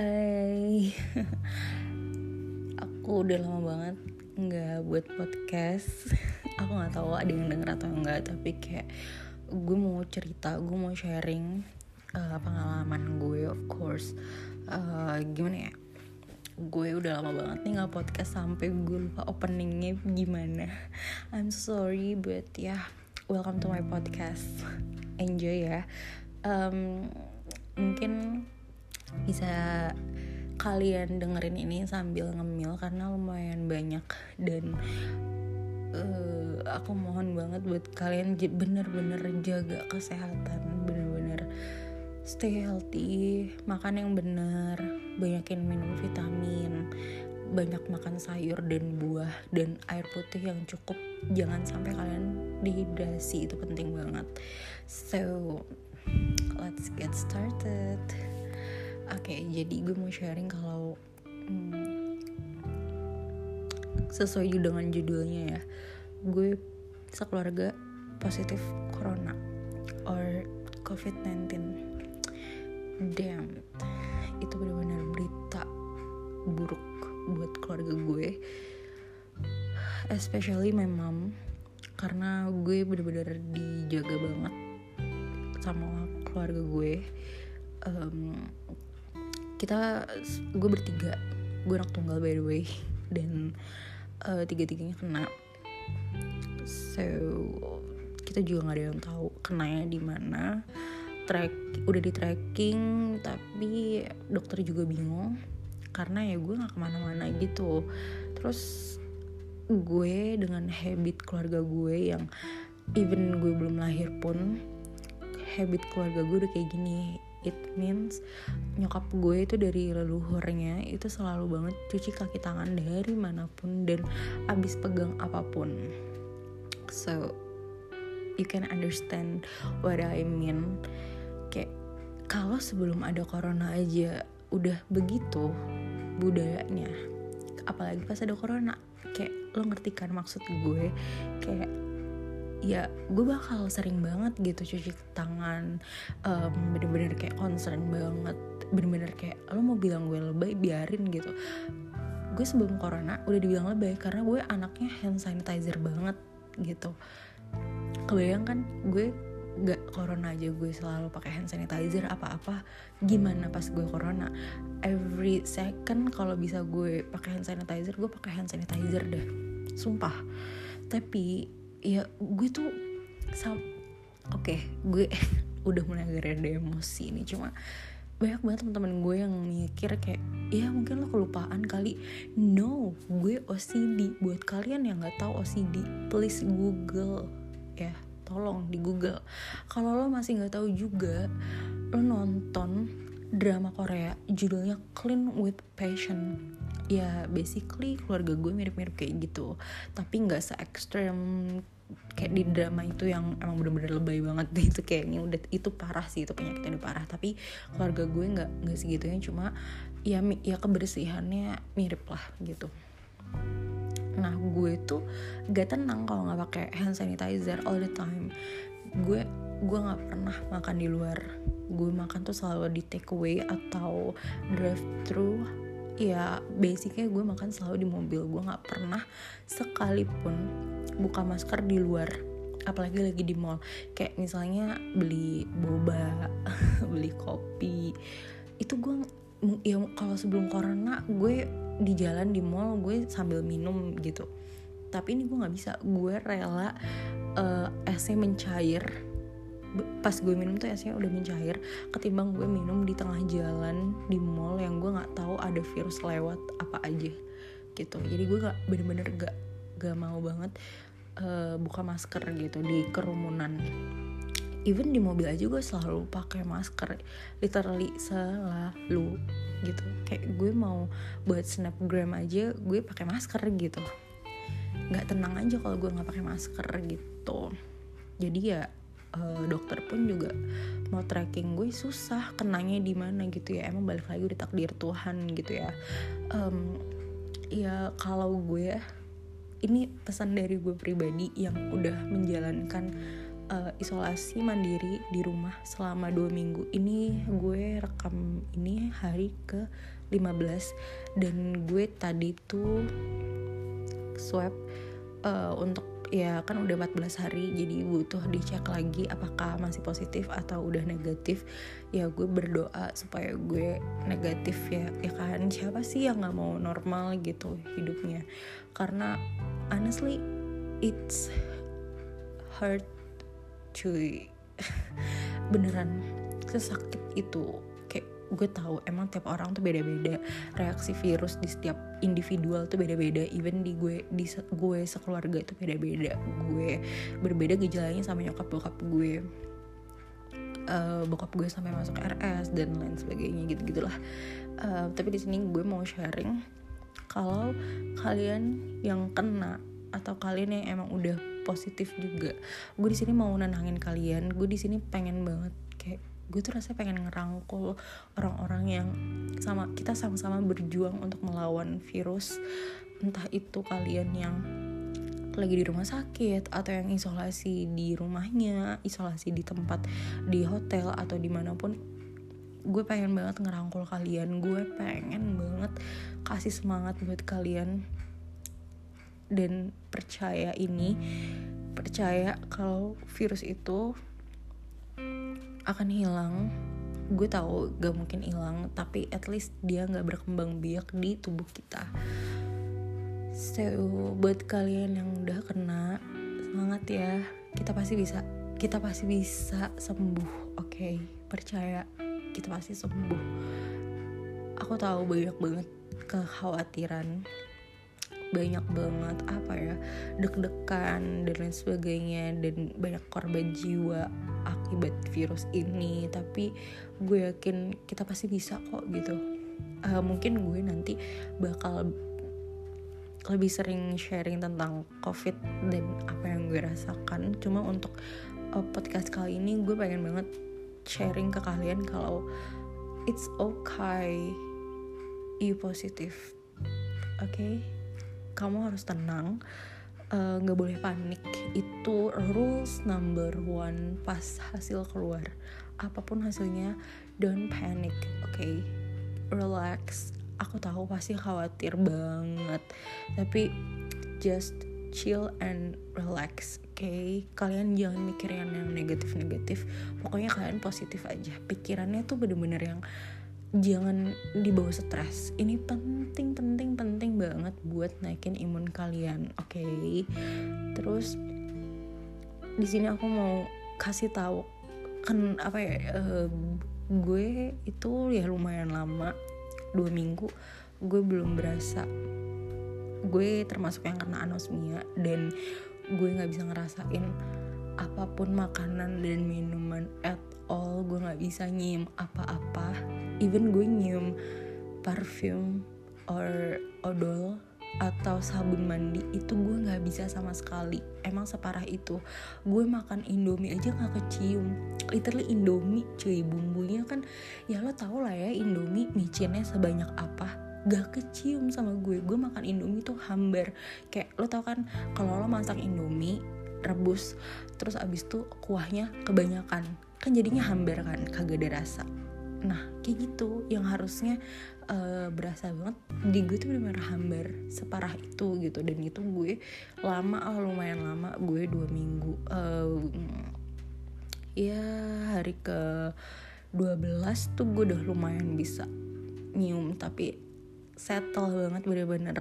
Hai. Aku udah lama banget nggak buat podcast. Aku nggak tahu ada yang denger atau enggak Tapi kayak gue mau cerita, gue mau sharing uh, pengalaman gue of course. Uh, Gimana ya? Gue udah lama banget nih nggak podcast sampai gue lupa openingnya gimana. I'm sorry but ya yeah, welcome to my podcast. Enjoy ya. Um, mungkin bisa kalian dengerin ini sambil ngemil karena lumayan banyak dan uh, aku mohon banget buat kalian bener-bener jaga kesehatan bener-bener stay healthy makan yang bener banyakin minum vitamin banyak makan sayur dan buah dan air putih yang cukup. Jangan sampai kalian dehidrasi itu penting banget. So let's get started oke okay, jadi gue mau sharing kalau hmm, sesuai dengan judulnya ya. Gue sekeluarga positif corona or covid-19 damn itu benar-benar berita buruk buat keluarga gue. Especially my mom karena gue benar-benar dijaga banget sama keluarga gue. Um, kita gue bertiga. Gue anak tunggal by the way. Dan uh, tiga-tiganya kena. So kita juga nggak ada yang tahu kenanya di mana. Track udah di tracking tapi dokter juga bingung. Karena ya gue nggak ke mana-mana gitu. Terus gue dengan habit keluarga gue yang even gue belum lahir pun habit keluarga gue udah kayak gini it means nyokap gue itu dari leluhurnya itu selalu banget cuci kaki tangan dari mana pun dan abis pegang apa pun. So you can understand what I mean. Kayak kalau sebelum ada corona aja udah begitu budayanya apalagi pas ada corona kayak lo ngerti kan maksud gue? Kayak ya gue bakal sering banget gitu cuci tangan um, bener-bener kayak concern banget bener-bener kayak lo mau bilang gue lebay biarin gitu. Gue sebelum corona udah dibilang lebay karena gue anaknya hand sanitizer banget gitu. Kebayang kan gue gak corona aja gue selalu pakai hand sanitizer apa-apa gimana pas gue corona? Every second kalau bisa gue pakai hand sanitizer gue pakai hand sanitizer deh. Sumpah. Tapi ya gue tuh oke okay, gue udah mulai agak ada emosi ini cuma banyak banget teman-teman gue yang mikir kayak ya mungkin lo kelupaan kali. No gue OCD buat kalian yang nggak tahu OCD please google. Ya tolong di Google. Kalau lo masih nggak tahu juga lo nonton drama Korea judulnya Clean with Passion ya basically keluarga gue mirip-mirip kayak gitu. Tapi nggak se ekstrem kayak di drama itu yang emang bener-bener lebay banget. Itu kayaknya udah itu parah sih itu penyakitnya udah parah. Tapi keluarga gue nggak nggak segitunya. Cuma ya ya kebersihannya mirip lah gitu. Nah gue tuh gak tenang kalau nggak pakai hand sanitizer all the time. Gue gue nggak pernah makan di luar. Gue makan tuh selalu di take away atau drive thru ya basicnya gue makan selalu di mobil. Gue nggak pernah sekalipun buka masker di luar apalagi lagi di mall. Kayak misalnya beli boba beli kopi. Itu gue ya kalau sebelum corona gue di jalan di mall gue sambil minum gitu. Tapi ini gue nggak bisa. Gue rela uh, esnya mencair pas gue minum tuh esnya udah mencair ketimbang gue minum di tengah jalan di mall yang gue nggak tahu ada virus lewat apa aja gitu. Jadi gue gak bener-bener gak gak mau banget uh, buka masker gitu di kerumunan. Even di mobil aja gue selalu pakai masker literally selalu gitu. Kayak gue mau buat snapgram aja gue pakai masker gitu. Nggak tenang aja kalau gue nggak pakai masker gitu. Jadi ya uh, dokter pun juga mau tracking gue susah kenanya di mana gitu ya. Emang balik lagi udah takdir Tuhan gitu ya. Um, ya kalau gue ini pesan dari gue pribadi yang udah menjalankan uh, isolasi mandiri di rumah selama dua minggu. Ini gue rekam ini hari ke 15 dan gue tadi tuh swab uh, untuk ya kan udah 14 hari jadi butuh dicek lagi apakah masih positif atau udah negatif. Ya gue berdoa supaya gue negatif ya ya kan? Siapa sih yang nggak mau normal gitu hidupnya? Karena honestly it's hurt cuy. Beneran sesakit itu gue tahu emang tiap orang tuh beda-beda. Reaksi virus di setiap individual tuh beda-beda. Even di gue di gue sekeluarga itu beda-beda. Gue berbeda gejalanya sama nyokap bokap gue. Uh, bokap gue sampai masuk RS dan lain sebagainya gitu gitulah uh, tapi di sini gue mau sharing kalau kalian yang kena atau kalian yang emang udah positif juga gue di sini mau nenangin kalian. Gue di sini pengen banget gue tuh rasanya pengen ngerangkul orang-orang yang sama kita sama-sama berjuang untuk melawan virus entah itu kalian yang lagi di rumah sakit atau yang isolasi di rumahnya isolasi di tempat di hotel atau di mana pun. Gue pengen banget ngerangkul kalian. Gue pengen banget kasih semangat buat kalian. Dan percaya ini percaya kalau virus itu akan hilang. Gue tahu gak mungkin hilang tapi at least dia nggak berkembang biak di tubuh kita. So buat kalian yang udah kena semangat ya. Kita pasti bisa kita pasti bisa sembuh oke? Okay? percaya kita pasti sembuh. Aku tahu banyak banget kekhawatiran. Banyak banget apa ya deg-degan dan lain sebagainya dan banyak korban jiwa akibat virus ini tapi gue yakin kita pasti bisa kok gitu. Uh, mungkin gue nanti bakal lebih sering sharing tentang covid dan apa yang gue rasakan. Cuma untuk uh, podcast kali ini gue pengen banget sharing ke kalian kalau it's okay. You positif oke? Okay? kamu harus tenang nggak uh, boleh panik. Itu rules number one pas hasil keluar. Apa pun hasilnya don't panic oke okay? relax. Aku tahu pasti khawatir banget. Tapi just chill and relax oke okay? kalian jangan mikirin yang negatif-negatif. Pokoknya kalian positif aja. Pikirannya tuh bener-bener yang jangan dibawa stres ini penting penting penting banget buat naikin imun kalian oke okay? terus di sini aku mau kasih tahu kan apa ya uh, gue itu ya lumayan lama dua minggu gue belum berasa gue termasuk yang kena anosmia dan gue nggak bisa ngerasain apa pun makanan dan minuman at all gue nggak bisa nyium apa-apa. Even gue nyium parfum or odol atau sabun mandi itu gue nggak bisa sama sekali. Emang separah itu. Gue makan indomie aja nggak kecium. Literally indomie cuy. Bumbunya kan ya lo tau lah ya indomie micinnya sebanyak apa. Gak kecium sama gue. Gue makan indomie tuh hambar. Kayak lo tau kan kalau lo masak indomie rebus terus abis tuh kuahnya kebanyakan kan jadinya hambar kan kagak ada rasa. Nah kayak gitu yang harusnya uh, berasa banget di gue tuh bener-bener hambar separah itu gitu. Dan itu gue lama oh, lumayan lama gue dua minggu uh, ya hari ke 12 tuh gue udah lumayan bisa nyium tapi settle banget bener-bener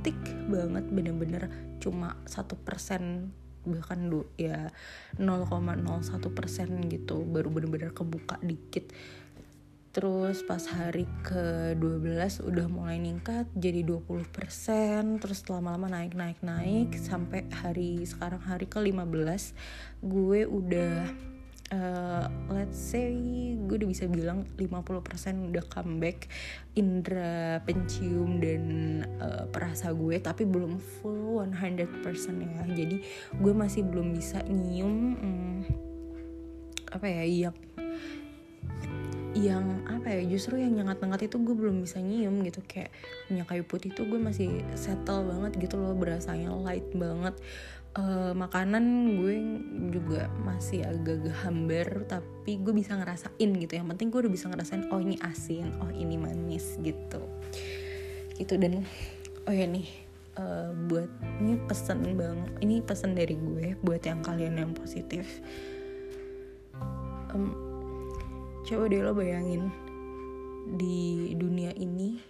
tik banget bener-bener cuma satu persen bahkan du, ya 0,01 persen gitu baru bener-bener kebuka dikit. Terus pas hari ke-12 udah mulai ningkat jadi 20% terus lama-lama naik naik naik sampai hari sekarang hari ke-15 gue udah uh, let's say gue udah bisa bilang 50% udah comeback indera pencium dan uh, perasa gue tapi belum full 100% ya. Jadi gue masih belum bisa nyium hmm, apa ya yang yang apa ya justru yang nyengat-nyengat itu gue belum bisa nyium gitu. Kayak minyak kayu putih itu gue masih settle banget gitu loh berasanya light banget. Uh, makanan gue juga masih agak-agak hambar tapi gue bisa ngerasain gitu. Yang penting gue udah bisa ngerasain oh ini asin oh ini manis gitu gitu dan oh ya nih uh, buat ini pesan bang ini pesan dari gue buat yang kalian yang positif. Um, coba deh lo bayangin di dunia ini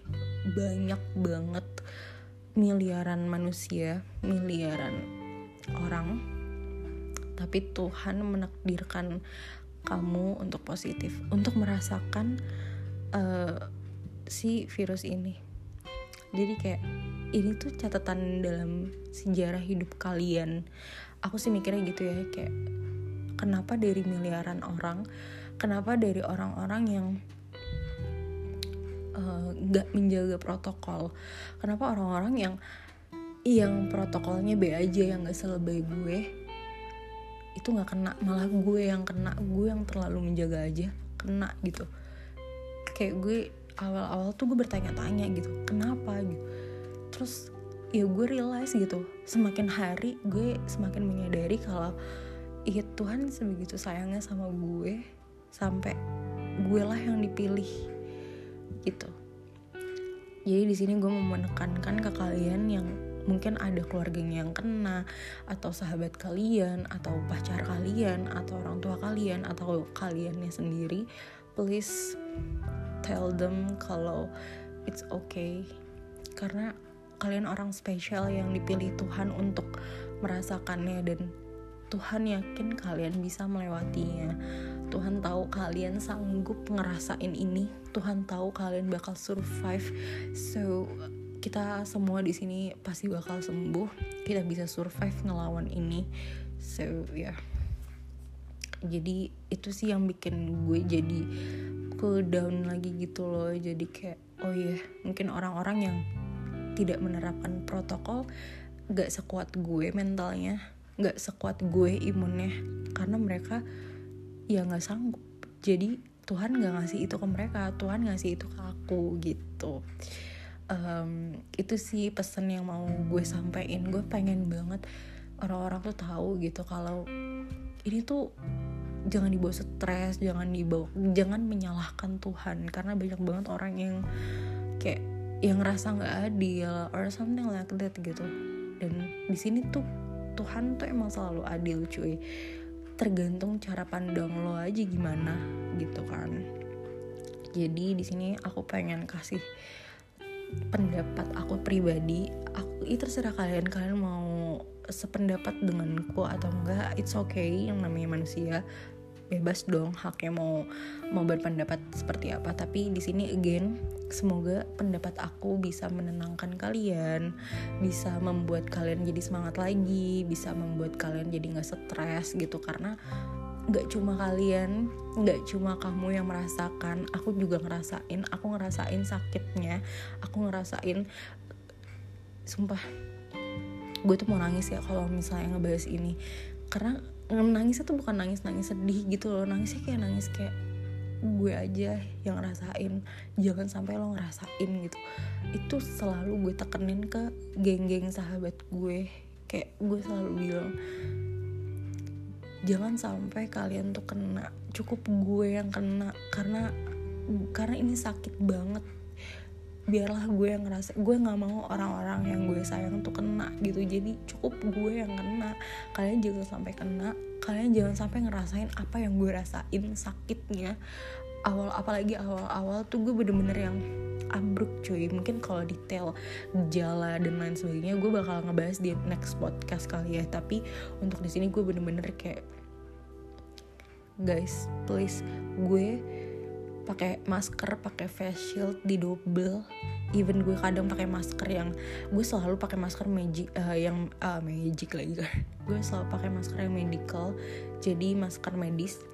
banyak banget miliaran manusia miliaran orang tapi Tuhan menakdirkan kamu untuk positif untuk merasakan uh, si virus ini jadi kayak ini tuh catatan dalam sejarah hidup kalian. Aku sih mikirnya gitu ya kayak kenapa dari miliaran orang kenapa dari orang-orang yang uh, gak menjaga protokol? Kenapa orang-orang yang yang protokolnya B aja yang gak selebay gue itu gak kena malah gue yang kena gue yang terlalu menjaga aja kena gitu. Kayak gue awal-awal tuh gue bertanya-tanya gitu kenapa? Gitu. Terus ya gue realize gitu semakin hari gue semakin menyadari kalau iya Tuhan sebegitu sayangnya sama gue sampai gue lah yang dipilih gitu. Jadi di sini gue mau menekankan ke kalian yang mungkin ada keluarganya yang kena atau sahabat kalian atau pacar kalian atau orang tua kalian atau kaliannya sendiri please tell them kalau it's okay karena kalian orang spesial yang dipilih Tuhan untuk merasakannya dan Tuhan yakin kalian bisa melewatinya. Tuhan tahu kalian sanggup ngerasain ini. Tuhan tahu kalian bakal survive. So kita semua di sini pasti bakal sembuh. Kita bisa survive ngelawan ini. So ya. Yeah. Jadi itu sih yang bikin gue jadi ke down lagi gitu loh. Jadi kayak oh iya, yeah, mungkin orang-orang yang tidak menerapkan protokol gak sekuat gue mentalnya nggak sekuat gue imunnya karena mereka ya nggak sanggup. Jadi Tuhan nggak ngasih itu ke mereka Tuhan ngasih itu ke aku gitu. Um, itu sih pesan yang mau gue sampaikan gue pengen banget orang-orang tuh tahu gitu kalau ini tuh jangan dibawa stres jangan dibawa jangan menyalahkan Tuhan. Karena banyak banget orang yang kayak yang ngerasa nggak adil or something like that gitu. Dan di sini tuh Tuhan tuh emang selalu adil cuy. Tergantung cara pandang lo aja gimana gitu kan. Jadi di sini aku pengen kasih pendapat aku pribadi. Aku itu terserah kalian kalian mau sependapat denganku atau enggak it's okay yang namanya manusia bebas dong haknya mau mau berpendapat seperti apa. Tapi di sini again semoga pendapat aku bisa menenangkan kalian bisa membuat kalian jadi semangat lagi bisa membuat kalian jadi nggak stres gitu. Karena nggak cuma kalian nggak cuma kamu yang merasakan aku juga ngerasain aku ngerasain sakitnya aku ngerasain sumpah gue tuh mau nangis ya kalau misalnya ngebahas ini. Karena nangisnya tuh bukan nangis nangis sedih gitu loh nangisnya kayak nangis kayak gue aja yang ngerasain jangan sampai lo ngerasain gitu. Itu selalu gue tekenin ke geng-geng sahabat gue kayak gue selalu bilang jangan sampai kalian tuh kena cukup gue yang kena karena karena ini sakit banget biarlah gue yang ngerasa gue nggak mau orang-orang yang gue sayang tuh kena gitu. Jadi cukup gue yang kena. Kalian jangan sampai kena. Kalian jangan sampai ngerasain apa yang gue rasain sakitnya. Awal apalagi awal-awal tuh gue bener-bener yang ambruk cuy. Mungkin kalau detail gejala dan lain sebagainya gue bakal ngebahas di next podcast kali ya. Tapi untuk di sini gue bener-bener kayak guys please gue pakai masker pakai face shield di double. Even gue kadang pakai masker yang gue selalu pakai masker magic uh, yang uh, magic lagi. Kan gue selalu pakai masker yang medical jadi masker medis.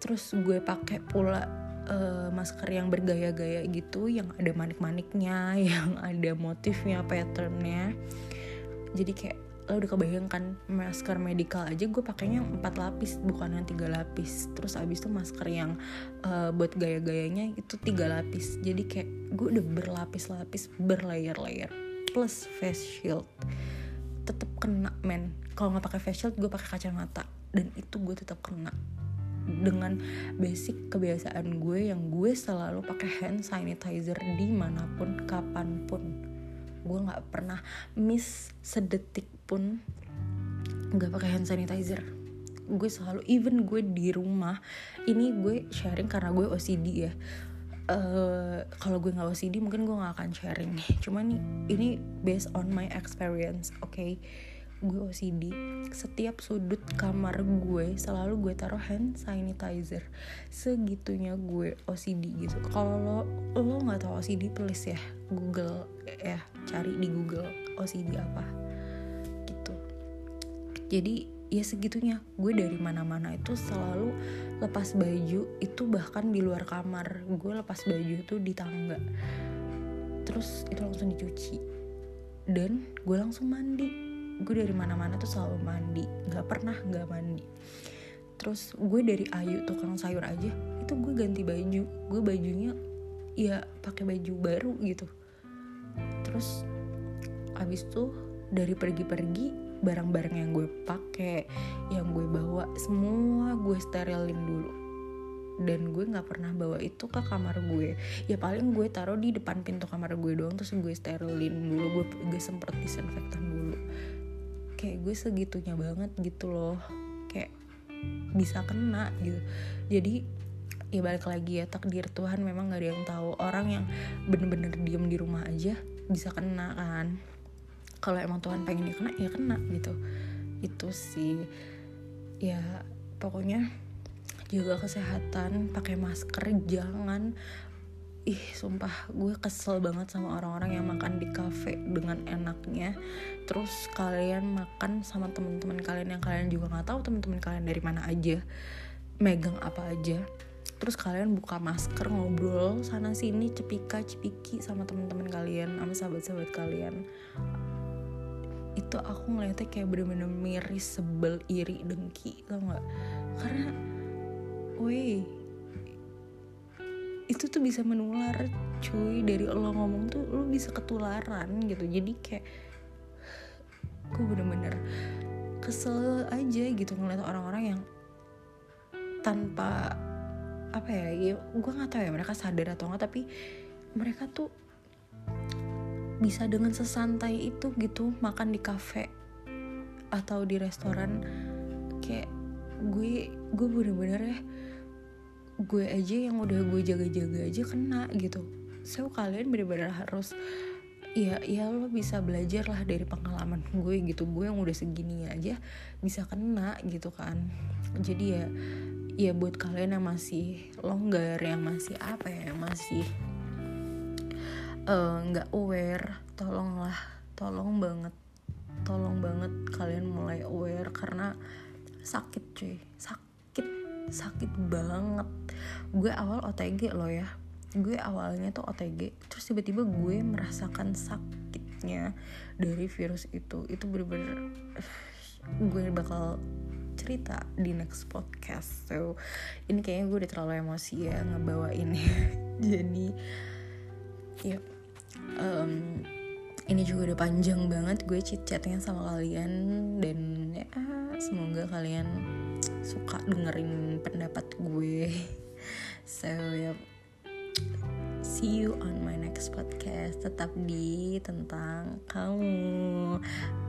Terus gue pakai pula uh, masker yang bergaya-gaya gitu yang ada manik-maniknya yang ada motifnya patternnya. Jadi kayak lo udah kebayangkan masker medical aja gue pakainya empat lapis bukan yang tiga lapis. Terus abis itu masker yang uh, buat gaya-gayanya itu tiga lapis. Jadi kayak gue udah berlapis-lapis berlayer-layer. Plus face shield. Tetap kena men. Kalau nggak pakai face shield gue pakai kacamata. Dan itu gue tetap kena. Dengan basic kebiasaan gue yang gue selalu pakai hand sanitizer di mana pun kapan pun. Gue nggak pernah miss sedetik pun nggak pakai hand sanitizer. Gue selalu even gue di rumah ini gue sharing karena gue OCD ya. Uh, kalau gue nggak OCD mungkin gue nggak akan sharing. Cuman ini based on my experience oke? Okay? gue OCD setiap sudut kamar gue selalu gue taruh hand sanitizer. Segitunya gue OCD gitu. Kalau lo lo nggak tahu OCD please ya Google ya cari di Google OCD apa jadi ya segitunya. Gue dari mana-mana itu selalu lepas baju itu bahkan di luar kamar. Gue lepas baju itu di tangga. Terus itu langsung dicuci. Dan gue langsung mandi. Gue dari mana-mana tuh selalu mandi. Nggak pernah nggak mandi. Terus gue dari Ayu tukang sayur aja itu gue ganti baju. Gue bajunya ya pakai baju baru gitu. Terus abis tuh dari pergi-pergi barang-barang yang gue pakai yang gue bawa semua gue sterilin dulu. Dan gue nggak pernah bawa itu ke kamar gue. Ya paling gue taruh di depan pintu kamar gue doang terus gue sterilin dulu gue gue semprot disinfektan dulu. Kayak gue segitunya banget gitu loh. Kayak bisa kena gitu. Jadi ya balik lagi ya takdir Tuhan memang gak ada yang tahu. Orang yang bener-bener diem di rumah aja bisa kena kan kalau emang Tuhan pengen dia kena ya kena gitu. Itu sih. Ya pokoknya juga kesehatan pakai masker jangan. Ih sumpah gue kesel banget sama orang-orang yang makan di cafe dengan enaknya. Terus kalian makan sama teman-teman kalian yang kalian juga nggak tahu teman-teman kalian dari mana aja. Megang apa aja. Terus kalian buka masker ngobrol sana sini cepika cepiki sama teman-teman kalian sama sahabat-sahabat kalian itu aku ngeliatnya kayak bener-bener miris sebel iri dengki tau nggak? Karena woi itu tuh bisa menular cuy. Dari lo ngomong tuh lo bisa ketularan gitu. Jadi kayak gue bener-bener kesel aja gitu ngeliat orang-orang yang tanpa apa ya, ya gue nggak tahu ya mereka sadar atau nggak tapi mereka tuh bisa dengan sesantai itu gitu makan di kafe atau di restoran kayak gue gue bener-bener ya gue aja yang udah gue jaga-jaga aja kena gitu. So kalian bener-bener harus ya ya lo bisa belajar lah dari pengalaman gue gitu. Gue yang udah segini aja bisa kena gitu kan. Jadi ya ya buat kalian yang masih longgar yang masih apa ya yang masih nggak uh, aware. Tolonglah tolong banget. Tolong banget kalian mulai aware karena sakit cuy. Sakit sakit banget. Gue awal OTG loh ya. Gue awalnya tuh OTG terus tiba-tiba gue merasakan sakitnya dari virus itu. Itu bener-bener gue bakal cerita di next podcast. So ini kayaknya gue udah terlalu emosi ya ngebawa ini jadi ya um, ini juga udah panjang banget gue chit chatnya sama kalian dan ya semoga kalian suka dengerin pendapat gue. So ya see you on my next podcast. Tetap di tentang kamu.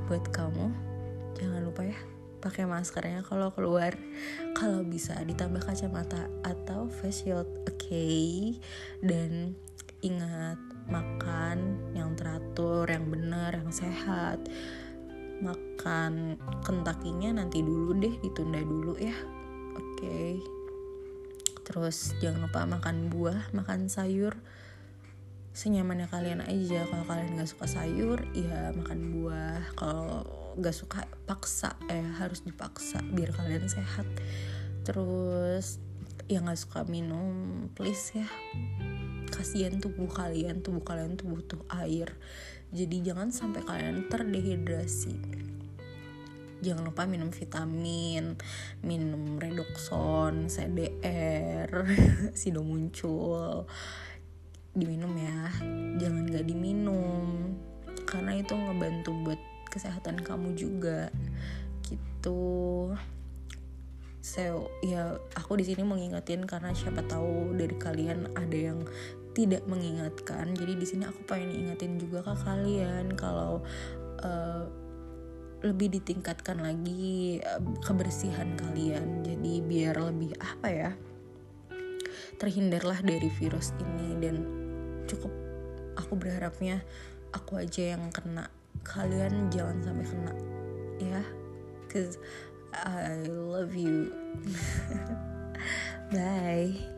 Buat kamu jangan lupa ya pakai maskernya kalau keluar. Kalau bisa ditambah kacamata atau face shield oke okay? dan ingat makan yang teratur yang benar yang sehat. Makan kentakinya nanti dulu deh ditunda dulu ya. Oke. Okay. terus jangan lupa makan buah makan sayur. Senyamannya kalian aja. Kalau kalian nggak suka sayur ya makan buah. Kalau gak suka paksa. Eh harus dipaksa biar kalian sehat. Terus yang gak suka minum please ya kasihan tubuh kalian tubuh kalian tuh butuh air. Jadi jangan sampai kalian terdehidrasi. Jangan lupa minum vitamin minum redoxon CDR sido muncul diminum ya jangan gak diminum. Karena itu ngebantu buat kesehatan kamu juga. Gitu. So ya aku di sini mengingatin karena siapa tahu dari kalian ada yang tidak mengingatkan. Jadi di sini aku pengen ingatin juga ke kalian kalau uh, lebih ditingkatkan lagi uh, kebersihan kalian. Jadi biar lebih apa ya terhindarlah dari virus ini. Dan cukup aku berharapnya aku aja yang kena. Kalian jangan sampai kena ya. Cause I love you. Bye